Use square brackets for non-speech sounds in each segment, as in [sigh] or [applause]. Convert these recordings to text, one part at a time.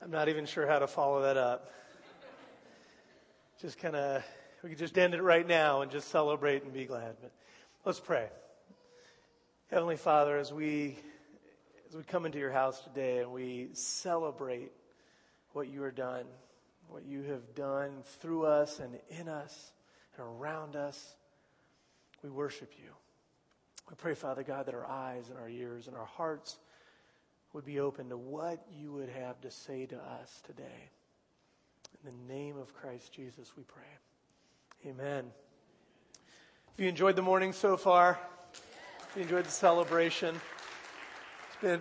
I'm not even sure how to follow that up. Just kind of, we could just end it right now and just celebrate and be glad. But let's pray. Heavenly Father, as we as we come into your house today and we celebrate what you are done, what you have done through us and in us and around us, we worship you. We pray, Father God, that our eyes and our ears and our hearts would be open to what you would have to say to us today. In the name of Christ Jesus, we pray. Amen. If you enjoyed the morning so far, if you enjoyed the celebration, it's been,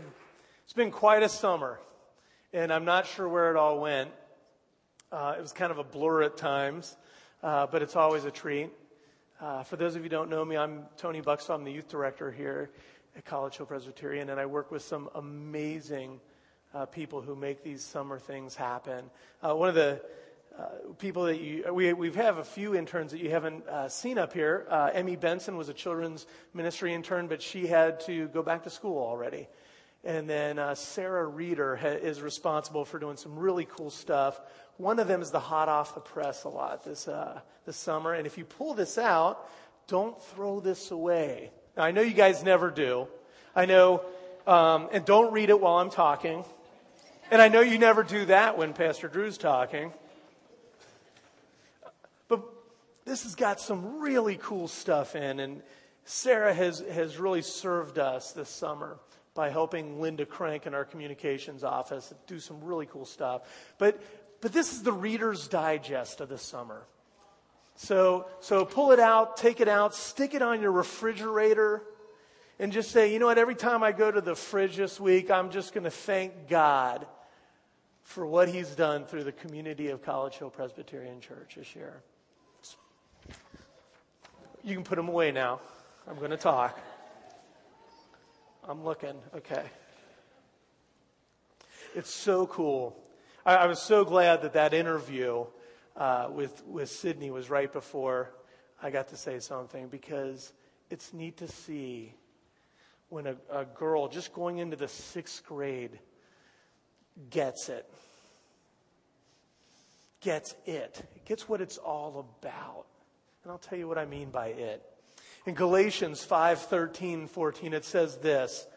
it's been quite a summer, and I'm not sure where it all went. Uh, it was kind of a blur at times, uh, but it's always a treat. Uh, for those of you who don't know me, I'm Tony Buxton. I'm the youth director here at College Hill Presbyterian, and I work with some amazing uh, people who make these summer things happen. Uh, one of the uh, people that you, we, we have a few interns that you haven't uh, seen up here. Uh, Emmy Benson was a children's ministry intern, but she had to go back to school already. And then uh, Sarah Reeder ha- is responsible for doing some really cool stuff. One of them is the hot off the press a lot this, this summer. And if you pull this out, don't throw this away. Now, I know you guys never do. I know, um, and don't read it while I'm talking. And I know you never do that when Pastor Drew's talking. But this has got some really cool stuff in, and Sarah has, has really served us this summer by helping Linda Crank in our communications office do some really cool stuff. But, but this is the Reader's Digest of the summer. So, so pull it out, take it out, stick it on your refrigerator, and just say, you know what, every time I go to the fridge this week, I'm just going to thank God for what He's done through the community of College Hill Presbyterian Church this year. You can put them away now. I'm going to talk. I'm looking. Okay. It's so cool. I, I was so glad that that interview uh, with, with Sydney was right before I got to say something because it's neat to see when a, a girl just going into the sixth grade gets it. Gets it. Gets what it's all about. And I'll tell you what I mean by it. In Galatians 5 13, 14, it says this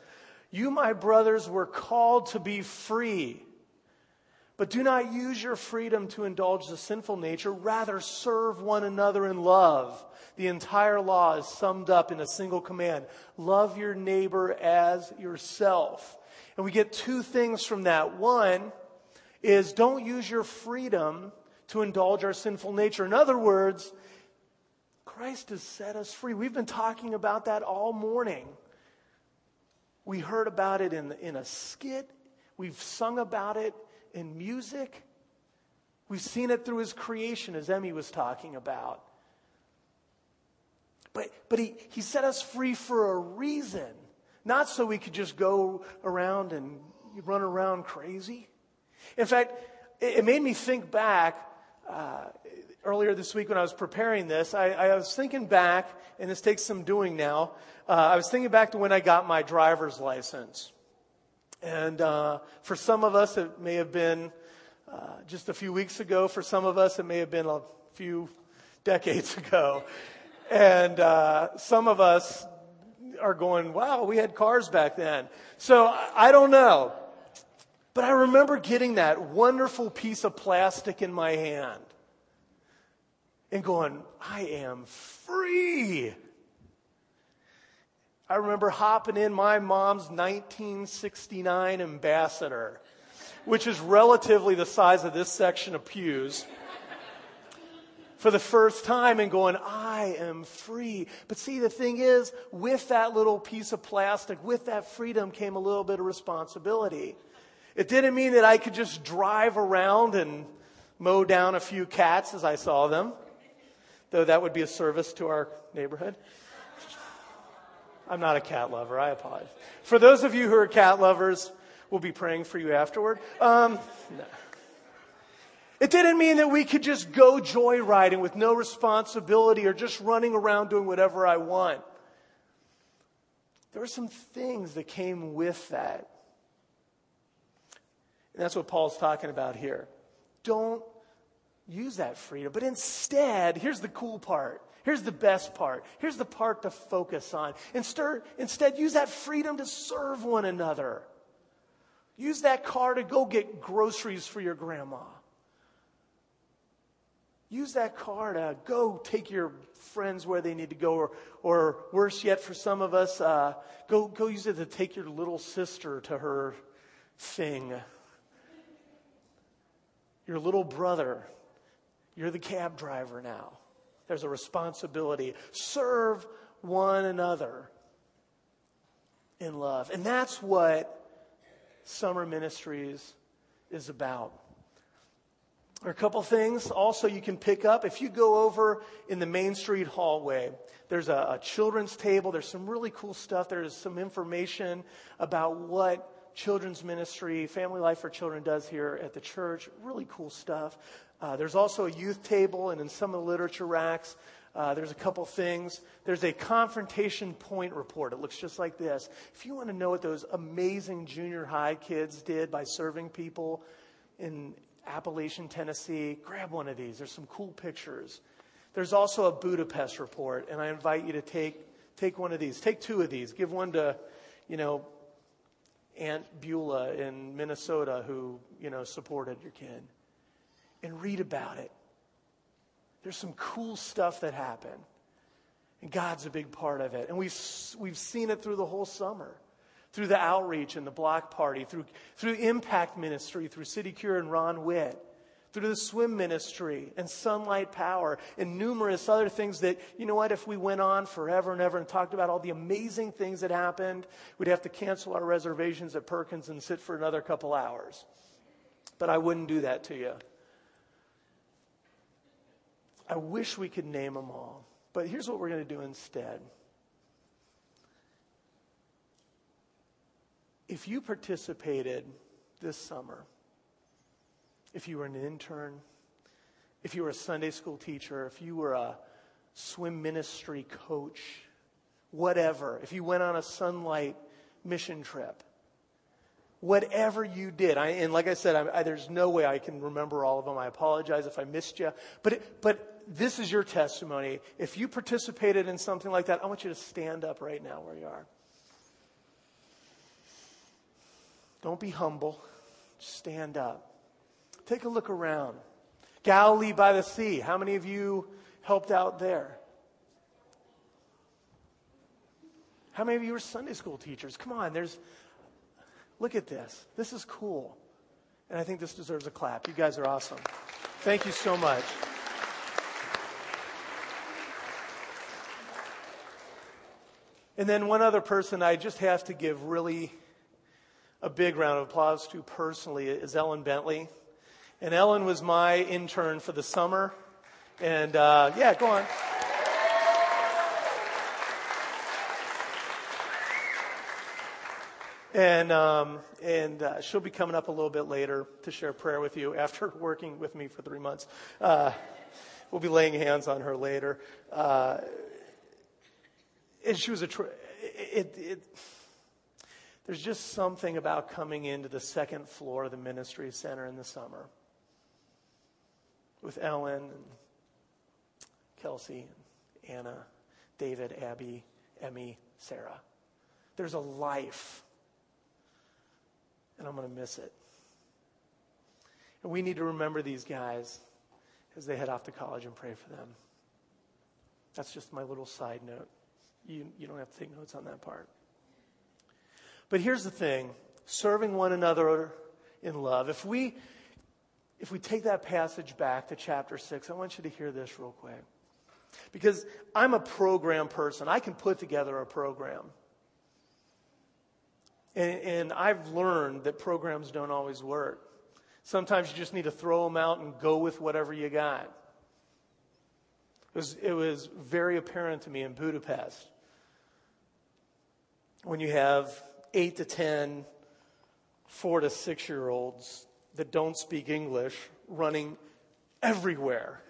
You, my brothers, were called to be free. But do not use your freedom to indulge the sinful nature. Rather, serve one another in love. The entire law is summed up in a single command love your neighbor as yourself. And we get two things from that. One is don't use your freedom to indulge our sinful nature. In other words, Christ has set us free. We've been talking about that all morning. We heard about it in, in a skit, we've sung about it in music. We've seen it through his creation, as Emmy was talking about. But, but he, he set us free for a reason, not so we could just go around and run around crazy. In fact, it, it made me think back uh, earlier this week when I was preparing this. I, I, was thinking back, and this takes some doing now. Uh, I was thinking back to when I got my driver's license. And uh, for some of us, it may have been uh, just a few weeks ago. For some of us, it may have been a few decades [laughs] ago. And uh, some of us are going, wow, we had cars back then. So I don't know. But I remember getting that wonderful piece of plastic in my hand and going, I am free. I remember hopping in my mom's 1969 Ambassador, which is relatively the size of this section of pews, for the first time and going, I am free. But see, the thing is, with that little piece of plastic, with that freedom came a little bit of responsibility. It didn't mean that I could just drive around and mow down a few cats as I saw them, though that would be a service to our neighborhood. I'm not a cat lover. I apologize. For those of you who are cat lovers, we'll be praying for you afterward. Um, no. It didn't mean that we could just go joyriding with no responsibility or just running around doing whatever I want. There were some things that came with that. And that's what Paul's talking about here. Don't use that freedom. But instead, here's the cool part. Here's the best part. Here's the part to focus on. Instead, instead, use that freedom to serve one another. Use that car to go get groceries for your grandma. Use that car to go take your friends where they need to go, or, or worse yet, for some of us, uh, go, go use it to take your little sister to her thing. Your little brother, you're the cab driver now. There's a responsibility. Serve one another in love. And that's what Summer Ministries is about. There are a couple things also you can pick up. If you go over in the Main Street hallway, there's a, a, children's table. There's some really cool stuff. There's some information about what children's ministry, Family Life for Children does here at the church. Really cool stuff. Uh, there's also a youth table, and in some of the literature racks, uh, there's a couple things. There's a confrontation point report. It looks just like this. If you want to know what those amazing junior high kids did by serving people in Appalachian, Tennessee, grab one of these. There's some cool pictures. There's also a Budapest report, and I invite you to take, take one of these. Take two of these. Give one to, you know, Aunt Beulah in Minnesota who, you know, supported your kid. And read about it. There's some cool stuff that happened. And God's a big part of it. And we've, we've seen it through the whole summer through the outreach and the block party, through, through impact ministry, through City Cure and Ron Witt, through the swim ministry and sunlight power and numerous other things that, you know what, if we went on forever and ever and talked about all the amazing things that happened, we'd have to cancel our reservations at Perkins and sit for another couple hours. But I wouldn't do that to you. I wish we could name them all. But here's what we're going to do instead. If you participated this summer, if you were an intern, if you were a Sunday school teacher, if you were a swim ministry coach, whatever, if you went on a sunlight mission trip, whatever you did, I, and like I said, I, there's no way I can remember all of them. I apologize if I missed you, but it, but this is your testimony. If you participated in something like that, I want you to stand up right now where you are. Don't be humble. Stand up. Take a look around. Galilee by the sea. How many of you helped out there? How many of you are Sunday school teachers? Come on, there's look at this. This is cool. And I think this deserves a clap. You guys are awesome. Thank you so much. And then one other person I just have to give really a big round of applause to personally is Ellen Bentley. And Ellen was my intern for the summer. And uh, yeah, go on. And, um, and uh, she'll be coming up a little bit later to share prayer with you after [laughs] working with me for three months. Uh, we'll be laying hands on her later. And she was a, tr- it, it, there's just something about coming into the second floor of the ministry center in the summer with Ellen and Kelsey and Anna, David, Abby, Emmy, Sarah. There's a life, and I'm going to miss it. And we need to remember these guys as they head off to college and pray for them. That's just my little side note. You, you don't have to take notes on that part. But here's the thing serving one another in love. If we, if we take that passage back to chapter 6, I want you to hear this real quick. Because I'm a program person, I can put together a program. And, and I've learned that programs don't always work. Sometimes you just need to throw them out and go with whatever you got. It was, it was very apparent to me in Budapest when you have eight to ten, four to six year olds that don't speak English running everywhere.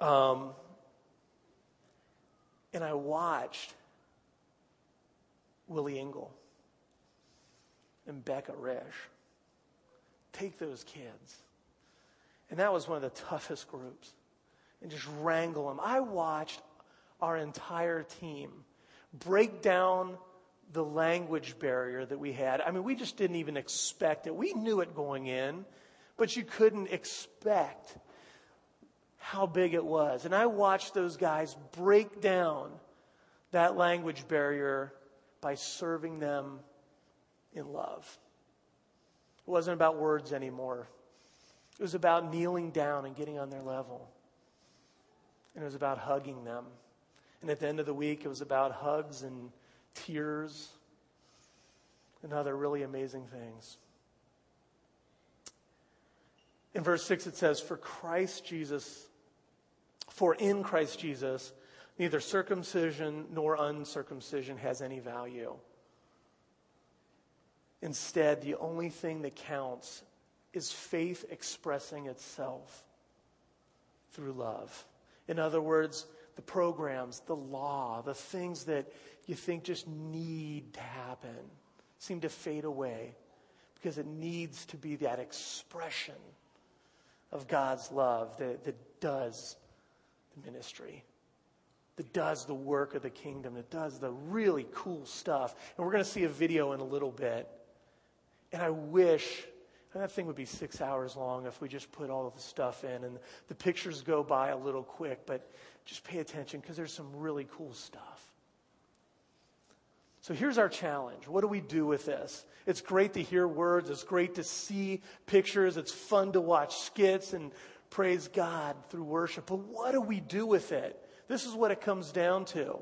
Um, and I watched Willie Engel. and Becca Rish. Take those kids. And that was one of the toughest groups. And just wrangle them. I watched our entire team break down the language barrier that we had. I mean, we just didn't even expect it. We knew it going in, but you couldn't expect how big it was. And I watched those guys break down that language barrier by serving them in love. It wasn't about words anymore. It was about kneeling down and getting on their level. And it was about hugging them. And at the end of the week, it was about hugs and tears and other really amazing things. In verse 6, it says, For Christ Jesus, for in Christ Jesus, neither circumcision nor uncircumcision has any value. Instead, the only thing that counts is faith expressing itself through love. In other words, the programs, the law, the things that you think just need to happen seem to fade away because it needs to be that expression of God's love that, that does the ministry, that does the work of the kingdom, that does the really cool stuff. And we're going to see a video in a little bit. And I wish and that thing would be six hours long if we just put all of the stuff in. And the pictures go by a little quick, but just pay attention because there's some really cool stuff. So here's our challenge. What do we do with this? It's great to hear words. It's great to see pictures. It's fun to watch skits and praise God through worship. But what do we do with it? This is what it comes down to.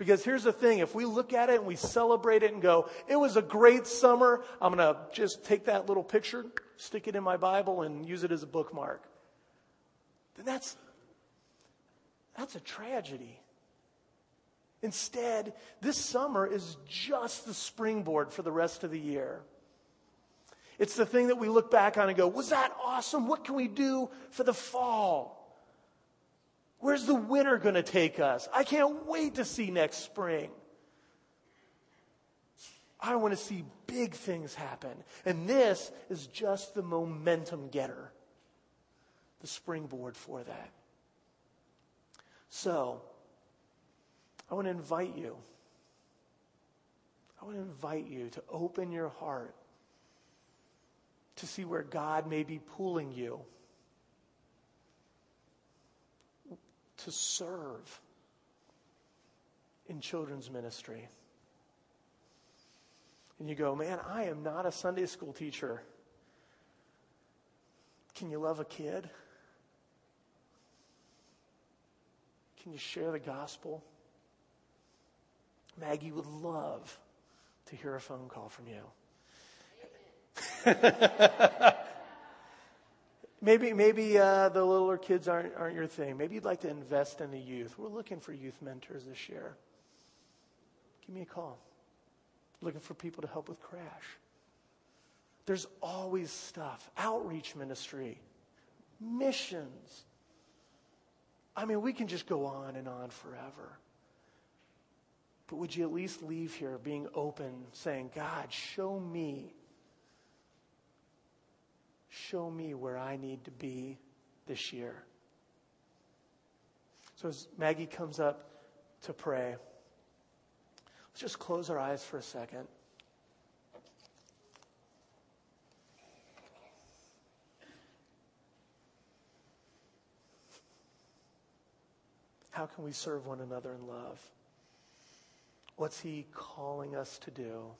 Because here's the thing if we look at it and we celebrate it and go, it was a great summer, I'm going to just take that little picture, stick it in my Bible, and use it as a bookmark, then that's, that's a tragedy. Instead, this summer is just the springboard for the rest of the year. It's the thing that we look back on and go, was that awesome? What can we do for the fall? Where's the winter going to take us? I can't wait to see next spring. I want to see big things happen. And this is just the momentum getter, the springboard for that. So, I want to invite you. I want to invite you to open your heart to see where God may be pulling you to serve in children's ministry. And you go, man, I am not a Sunday school teacher. Can you love a kid? Can you share the gospel? Maggie would love to hear a phone call from you. [laughs] Maybe, maybe uh, the littler kids aren't, aren't your thing. Maybe you'd like to invest in the youth. We're looking for youth mentors this year. Give me a call. Looking for people to help with crash. There's always stuff. Outreach ministry, missions. I mean, we can just go on and on forever. But would you at least leave here being open, saying, God, show me show me where I need to be this year. So as Maggie comes up to pray, let's just close our eyes for a second. How can we serve one another in love? What's He calling us to do?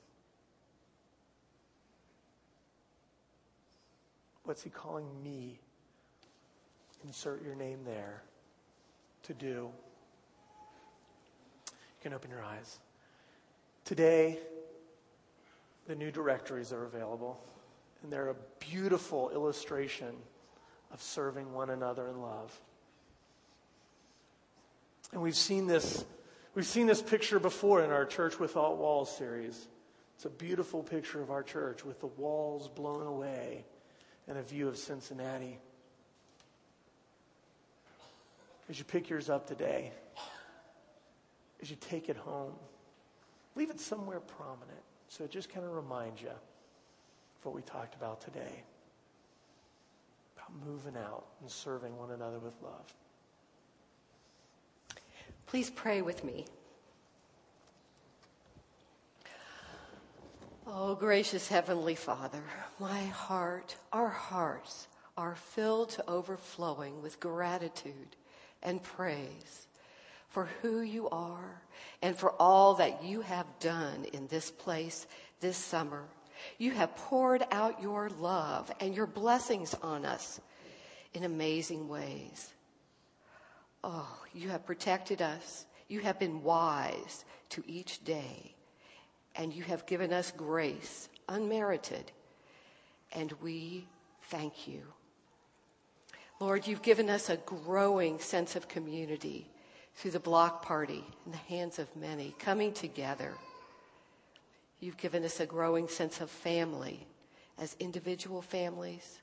What's he calling me? Insert your name there to do. You can open your eyes. Today, the new directories are available, and they're a beautiful illustration of serving one another in love. And we've seen this, we've seen this picture before in our Church Without Walls series. It's a beautiful picture of our church with the walls blown away and a view of Cincinnati. As you pick yours up today, as you take it home, leave it somewhere prominent so it just kind of reminds you of what we talked about today about moving out and serving one another with love. Please pray with me. Oh, gracious Heavenly Father, my heart, our hearts are filled to overflowing with gratitude and praise for who you are and for all that you have done in this place this summer. You have poured out your love and your blessings on us in amazing ways. Oh, you have protected us. You have been wise to each day and you have given us grace unmerited, and we thank you. Lord, you've given us a growing sense of community through the block party in the hands of many coming together. You've given us a growing sense of family as individual families,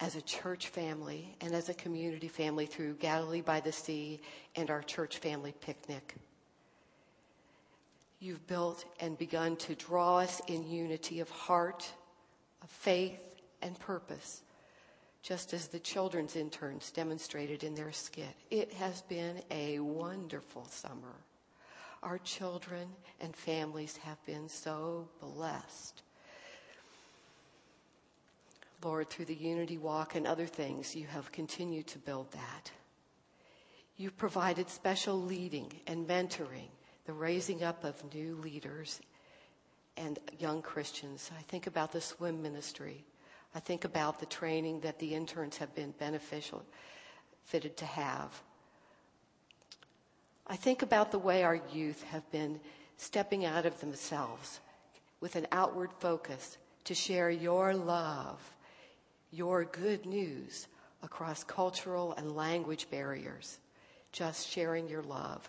as a church family, and as a community family through Galilee by the Sea and our church family picnic you've built and begun to draw us in unity of heart, of faith, and purpose, just as the children's interns demonstrated in their skit. It has been a wonderful summer. Our children and families have been so blessed. Lord, through the Unity Walk and other things, you have continued to build that. You've provided special leading and mentoring the raising up of new leaders and young Christians. I think about the swim ministry. I think about the training that the interns have been beneficial, fitted to have. I think about the way our youth have been stepping out of themselves with an outward focus to share your love, your good news across cultural and language barriers. Just sharing your love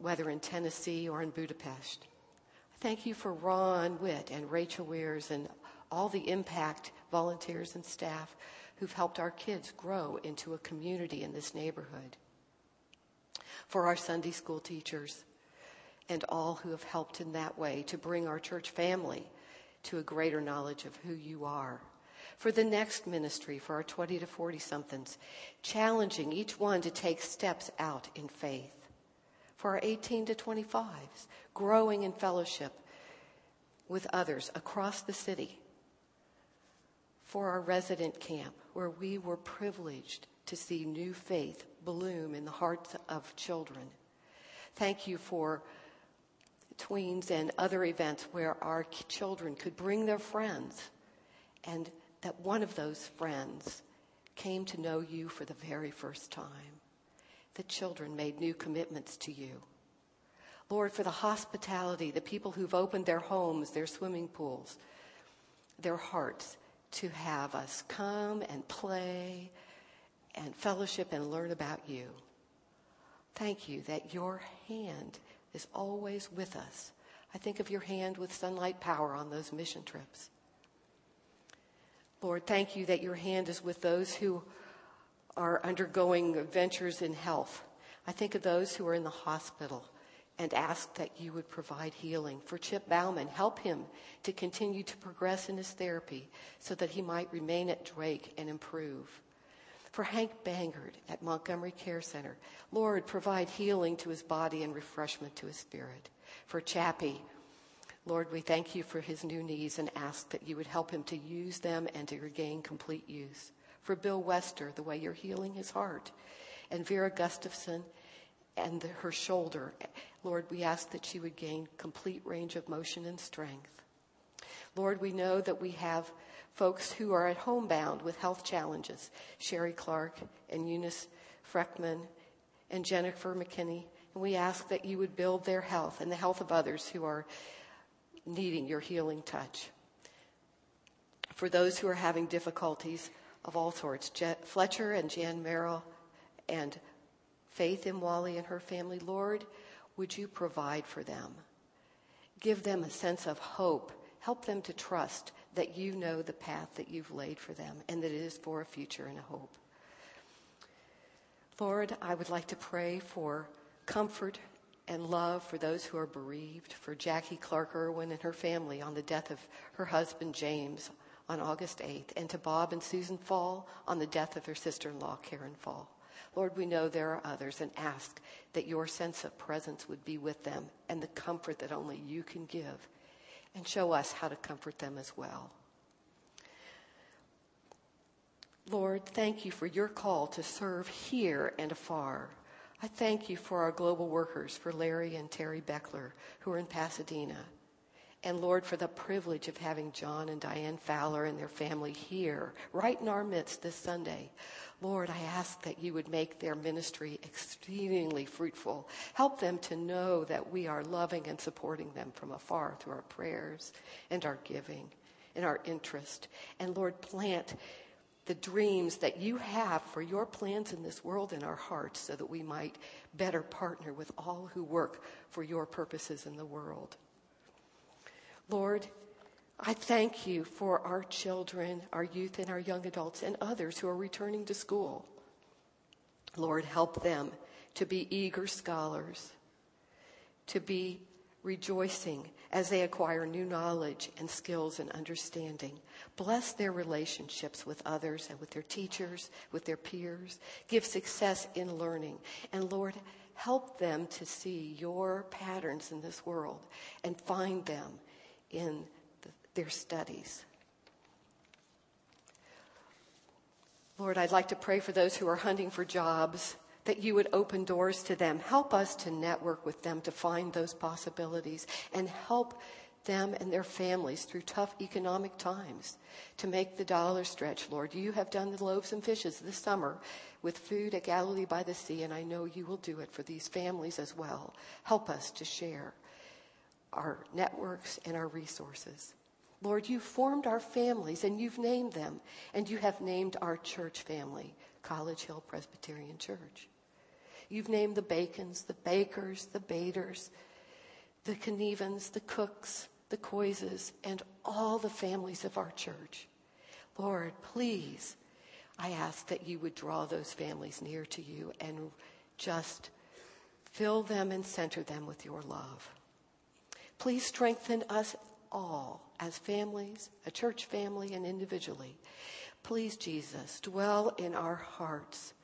whether in Tennessee or in Budapest. Thank you for Ron Witt and Rachel Weirs and all the impact volunteers and staff who've helped our kids grow into a community in this neighborhood. For our Sunday school teachers and all who have helped in that way to bring our church family to a greater knowledge of who you are. For the next ministry, for our 20 to 40 somethings, challenging each one to take steps out in faith for our 18 to 25s, growing in fellowship with others across the city. For our resident camp, where we were privileged to see new faith bloom in the hearts of children. Thank you for tweens and other events where our children could bring their friends and that one of those friends came to know you for the very first time the children made new commitments to you. Lord, for the hospitality, the people who've opened their homes, their swimming pools, their hearts to have us come and play and fellowship and learn about you. Thank you that your hand is always with us. I think of your hand with sunlight power on those mission trips. Lord, thank you that your hand is with those who are undergoing ventures in health. I think of those who are in the hospital and ask that you would provide healing. For Chip Bauman, help him to continue to progress in his therapy so that he might remain at Drake and improve. For Hank Bangard at Montgomery Care Center, Lord, provide healing to his body and refreshment to his spirit. For Chappie, Lord, we thank you for his new knees and ask that you would help him to use them and to regain complete use for Bill Wester, the way you're healing his heart, and Vera Gustafson and the, her shoulder. Lord, we ask that she would gain complete range of motion and strength. Lord, we know that we have folks who are at home bound with health challenges Sherry Clark and Eunice Freckman and Jennifer McKinney. And we ask that you would build their health and the health of others who are needing your healing touch. For those who are having difficulties, of all sorts. Je- Fletcher and Jan Merrill and Faith in Wally and her family. Lord, would you provide for them? Give them a sense of hope. Help them to trust that you know the path that you've laid for them and that it is for a future and a hope. Lord, I would like to pray for comfort and love for those who are bereaved, for Jackie Clark Irwin and her family on the death of her husband James on August 8th, and to Bob and Susan Fall on the death of their sister in law, Karen Fall. Lord, we know there are others and ask that your sense of presence would be with them and the comfort that only you can give, and show us how to comfort them as well. Lord, thank you for your call to serve here and afar. I thank you for our global workers, for Larry and Terry Beckler, who are in Pasadena. And Lord, for the privilege of having John and Diane Fowler and their family here, right in our midst this Sunday. Lord, I ask that you would make their ministry exceedingly fruitful. Help them to know that we are loving and supporting them from afar through our prayers and our giving and our interest. And Lord, plant the dreams that you have for your plans in this world in our hearts so that we might better partner with all who work for your purposes in the world. Lord, I thank you for our children, our youth, and our young adults, and others who are returning to school. Lord, help them to be eager scholars, to be rejoicing as they acquire new knowledge and skills and understanding. Bless their relationships with others and with their teachers, with their peers. Give success in learning. And Lord, help them to see your patterns in this world and find them in the, their studies. Lord, I'd like to pray for those who are hunting for jobs that you would open doors to them. Help us to network with them to find those possibilities and help them and their families through tough economic times to make the dollar stretch, Lord. You have done the loaves and fishes this summer with food at Galilee by the Sea, and I know you will do it for these families as well. Help us to share our networks and our resources. Lord, you formed our families and you've named them, and you have named our church family, College Hill Presbyterian Church. You've named the Bacons, the Bakers, the Baders, the Knevens, the Cooks, the Coises, and all the families of our church. Lord, please, I ask that you would draw those families near to you and just fill them and center them with your love. Please strengthen us all as families, a church family, and individually. Please, Jesus, dwell in our hearts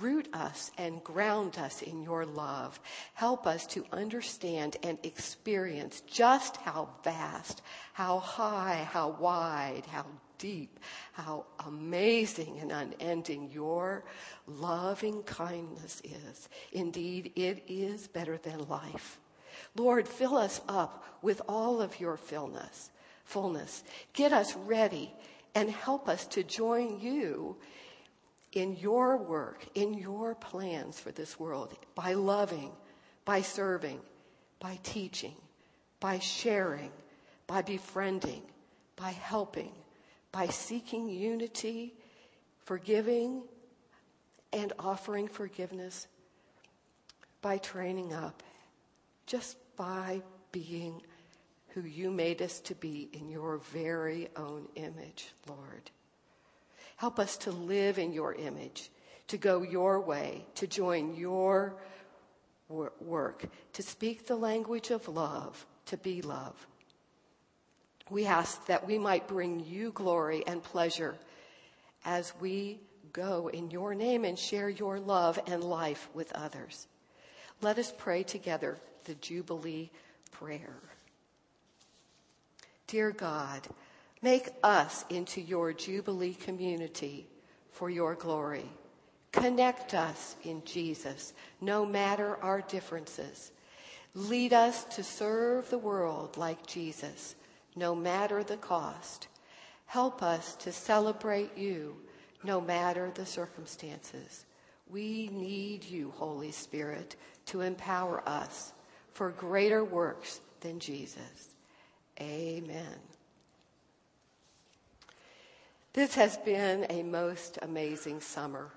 Root us and ground us in your love. Help us to understand and experience just how vast, how high, how wide, how deep, how amazing and unending your loving kindness is. Indeed, it is better than life. Lord, fill us up with all of your fullness, fullness. Get us ready and help us to join you in your work, in your plans for this world, by loving, by serving, by teaching, by sharing, by befriending, by helping, by seeking unity, forgiving, and offering forgiveness, by training up, just by being who you made us to be in your very own image, Lord. Help us to live in your image, to go your way, to join your work, to speak the language of love, to be love. We ask that we might bring you glory and pleasure as we go in your name and share your love and life with others. Let us pray together the Jubilee prayer. Dear God, Make us into your Jubilee community for your glory. Connect us in Jesus, no matter our differences. Lead us to serve the world like Jesus, no matter the cost. Help us to celebrate you, no matter the circumstances. We need you, Holy Spirit, to empower us for greater works than Jesus. Amen. This has been a most amazing summer.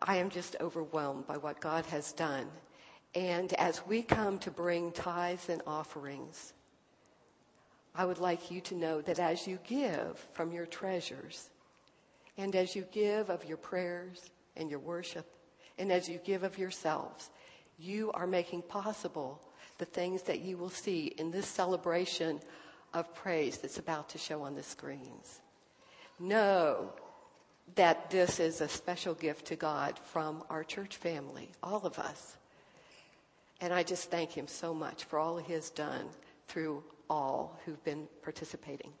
I am just overwhelmed by what God has done. And as we come to bring tithes and offerings, I would like you to know that as you give from your treasures, and as you give of your prayers and your worship, and as you give of yourselves, you are making possible the things that you will see in this celebration of praise that's about to show on the screens. Know that this is a special gift to God from our church family, all of us. And I just thank him so much for all he has done through all who've been participating.